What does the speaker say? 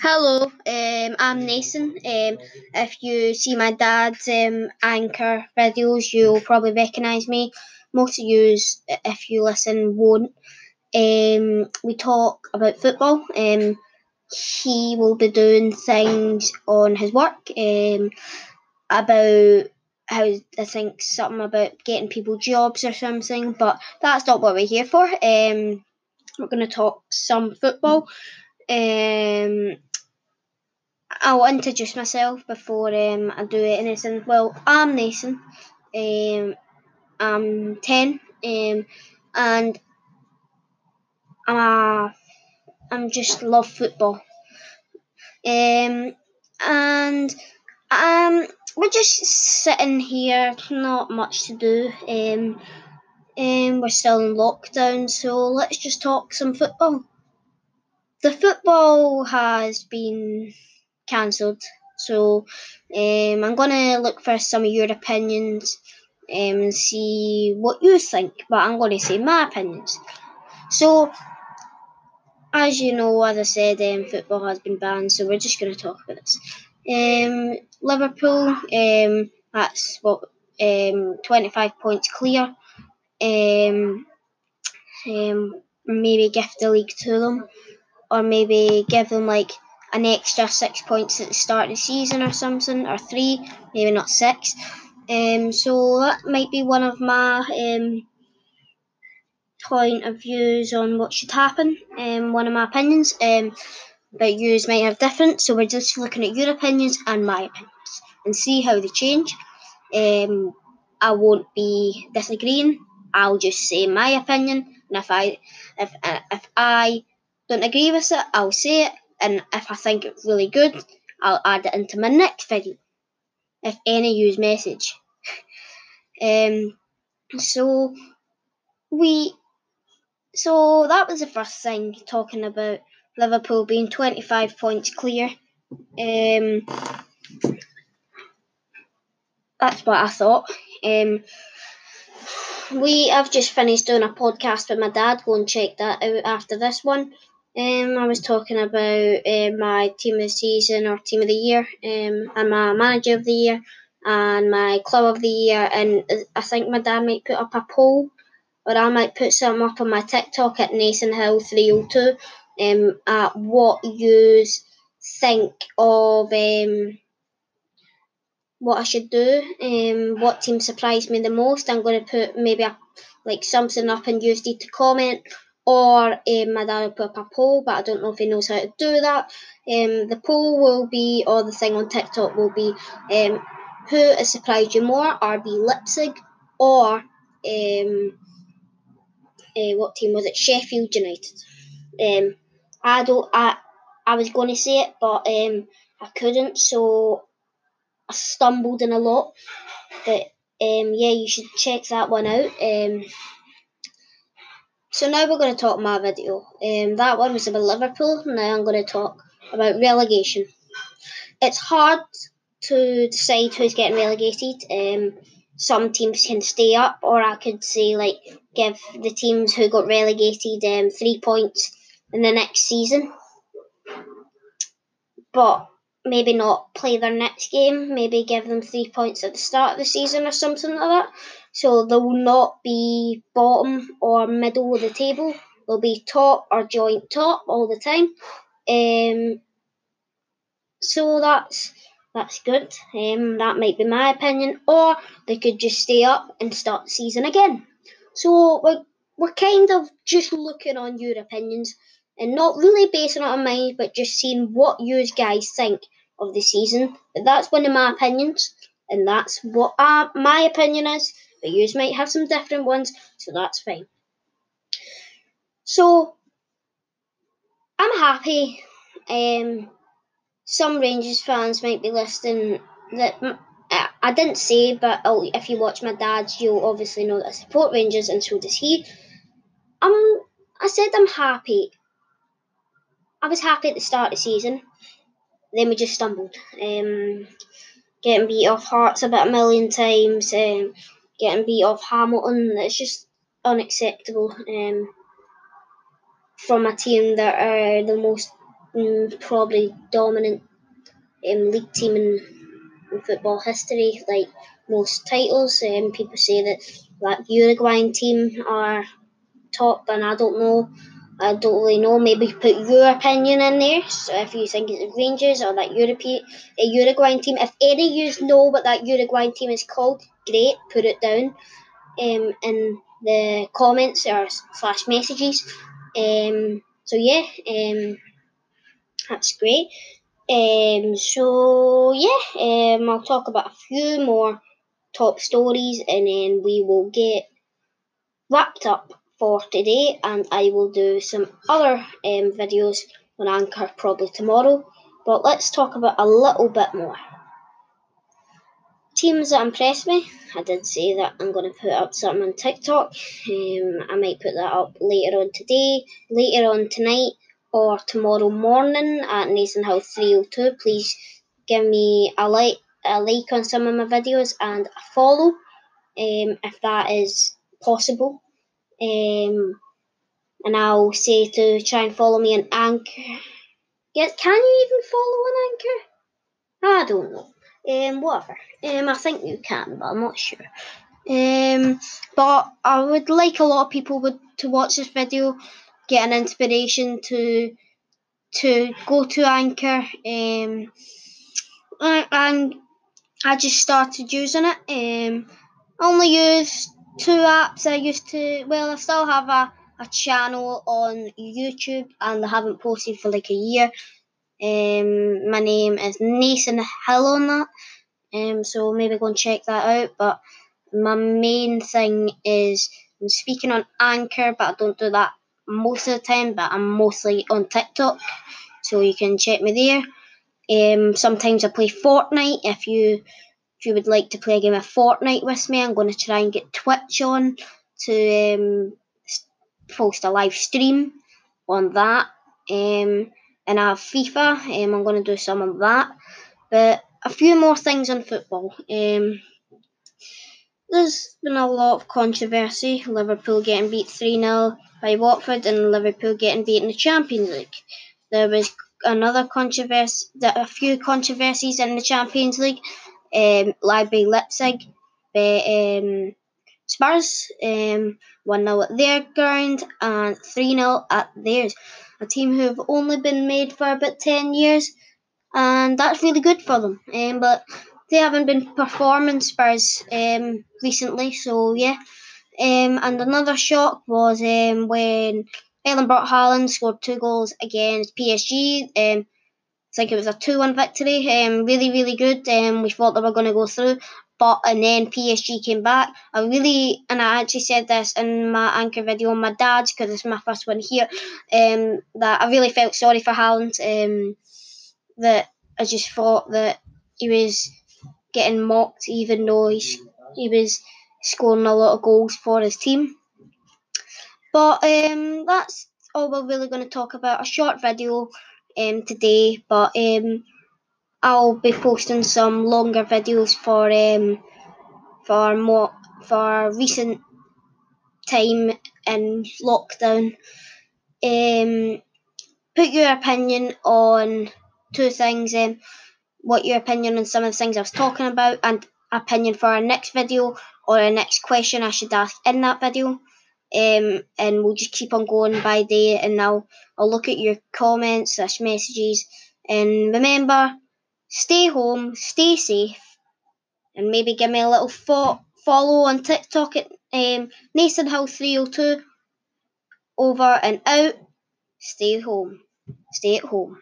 Hello, um, I'm Nathan. Um, if you see my dad's um, anchor videos, you'll probably recognise me. Most of you, if you listen, won't. Um, we talk about football. Um, he will be doing things on his work um, about how I think something about getting people jobs or something, but that's not what we're here for. We're going to talk some football. Um, I'll introduce myself before um, I do anything. Well, I'm Nathan. Um, I'm 10 um, and I'm, a, I'm just love football. Um, and um, we're just sitting here, not much to do. Um, um, we're still in lockdown, so let's just talk some football. The football has been cancelled, so um, I'm gonna look for some of your opinions um, and see what you think. But I'm gonna say my opinions. So, as you know, as I said, um, football has been banned, so we're just gonna talk about this. Um, Liverpool, um, that's what um, 25 points clear. Um, um, maybe gift the league to them, or maybe give them like an extra six points at the start of the season or something, or three, maybe not six. Um, so that might be one of my um, point of views on what should happen. Um, one of my opinions. Um, but yours might have different. So we're just looking at your opinions and my opinions and see how they change. Um, I won't be disagreeing. I'll just say my opinion, and if I if uh, if I don't agree with it, I'll say it, and if I think it's really good, I'll add it into my next video. If any use message. um, so we, so that was the first thing talking about Liverpool being 25 points clear. Um, that's what I thought. Um, we have just finished doing a podcast with my dad. Go and check that out after this one. Um, I was talking about uh, my team of the season or team of the year, um, and my manager of the year, and my club of the year. And I think my dad might put up a poll, or I might put something up on my TikTok at Nathan Hill three hundred two. Um, at what you think of um what I should do, um, what team surprised me the most. I'm going to put maybe a, like something up and use need to comment, or um, my dad will put up a poll, but I don't know if he knows how to do that. Um, the poll will be, or the thing on TikTok will be, um, who has surprised you more, RB Leipzig or um, uh, what team was it? Sheffield United. Um, I don't. I I was going to say it, but um, I couldn't, so I stumbled in a lot. But um, yeah, you should check that one out. Um, so now we're going to talk my video. Um, that one was about Liverpool. Now I'm going to talk about relegation. It's hard to decide who's getting relegated. Um, some teams can stay up, or I could say like give the teams who got relegated um, three points in the next season. But maybe not play their next game, maybe give them three points at the start of the season or something like that. So they will not be bottom or middle of the table. They'll be top or joint top all the time. Um, so that's that's good. Um, that might be my opinion. Or they could just stay up and start the season again. So we're we're kind of just looking on your opinions and not really basing it on mine, but just seeing what you guys think of the season. But that's one of my opinions, and that's what uh, my opinion is. But you might have some different ones, so that's fine. So I'm happy. Um, some Rangers fans might be listening. That I didn't say, but oh, if you watch my dad's, you'll obviously know that I support Rangers, and so does he. Um, I said I'm happy. I was happy at the start of the season then we just stumbled. Um, getting beat off Hearts about a million times, um, getting beat off Hamilton. It's just unacceptable um, from a team that are the most mm, probably dominant um, league team in, in, football history, like most titles. Um, people say that that Uruguayan team are top, and I don't know. I don't really know. Maybe put your opinion in there. So if you think it's the Rangers or that European, a Uruguayan team, if any of you know what that Uruguayan team is called, great. Put it down um, in the comments or slash messages. Um, so yeah, um, that's great. Um, so yeah, um, I'll talk about a few more top stories, and then we will get wrapped up for today and I will do some other um, videos on Anchor probably tomorrow. But let's talk about a little bit more. Teams that impress me. I did say that I'm going to put up something on TikTok. Um, I might put that up later on today, later on tonight, or tomorrow morning at Nathan House 302. Please give me a like, a like on some of my videos and a follow um, if that is possible. Um, and I'll say to try and follow me on Anchor. Yes, can you even follow on Anchor? I don't know. Um, whatever. Um, I think you can, but I'm not sure. Um, but I would like a lot of people would to watch this video, get an inspiration to to go to Anchor. Um, and I just started using it. Um, only used two apps I used to. Well, I still have a, a channel on YouTube and I haven't posted for like a year. Um, my name is Nathan Hill on that. Um, so maybe go and check that out. But my main thing is I'm speaking on Anchor, but I don't do that most of the time. But I'm mostly on TikTok, so you can check me there. Um, sometimes I play Fortnite. If you you would like to play a game of Fortnite with me, I'm going to try and get Twitch on to um, post a live stream on that. Um, and I have FIFA. Um, I'm going to do some of that. But a few more things on football. Um, there's been a lot of controversy. Liverpool getting beat 3 0 by Watford and Liverpool getting beat in the Champions League. There was another controversy, a few controversies in the Champions League um, Leipzig beat um, Spurs um, 1 0 at their ground and 3 0 at theirs. A team who have only been made for about 10 years, and that's really good for them. Um, but they haven't been performing Spurs um, recently, so yeah. Um, and another shock was um, when Braut Haaland scored two goals against PSG. Um, think it was a 2 1 victory. Um, really, really good. Um, we thought they were going to go through. But and then PSG came back. I really and I actually said this in my anchor video on my dad's because it's my first one here. Um, that I really felt sorry for Haaland. Um, that I just thought that he was getting mocked even though he's, he was scoring a lot of goals for his team. But um, that's all we're really going to talk about. A short video um, today, but um, I'll be posting some longer videos for um, for more for recent time in lockdown. Um, put your opinion on two things. Um, what your opinion on some of the things I was talking about, and opinion for our next video or our next question I should ask in that video. Um, and we'll just keep on going by day, and I'll I'll look at your comments, slash messages, and remember, stay home, stay safe, and maybe give me a little fo- follow on TikTok at um, Nathan Hill 302. Over and out. Stay home. Stay at home.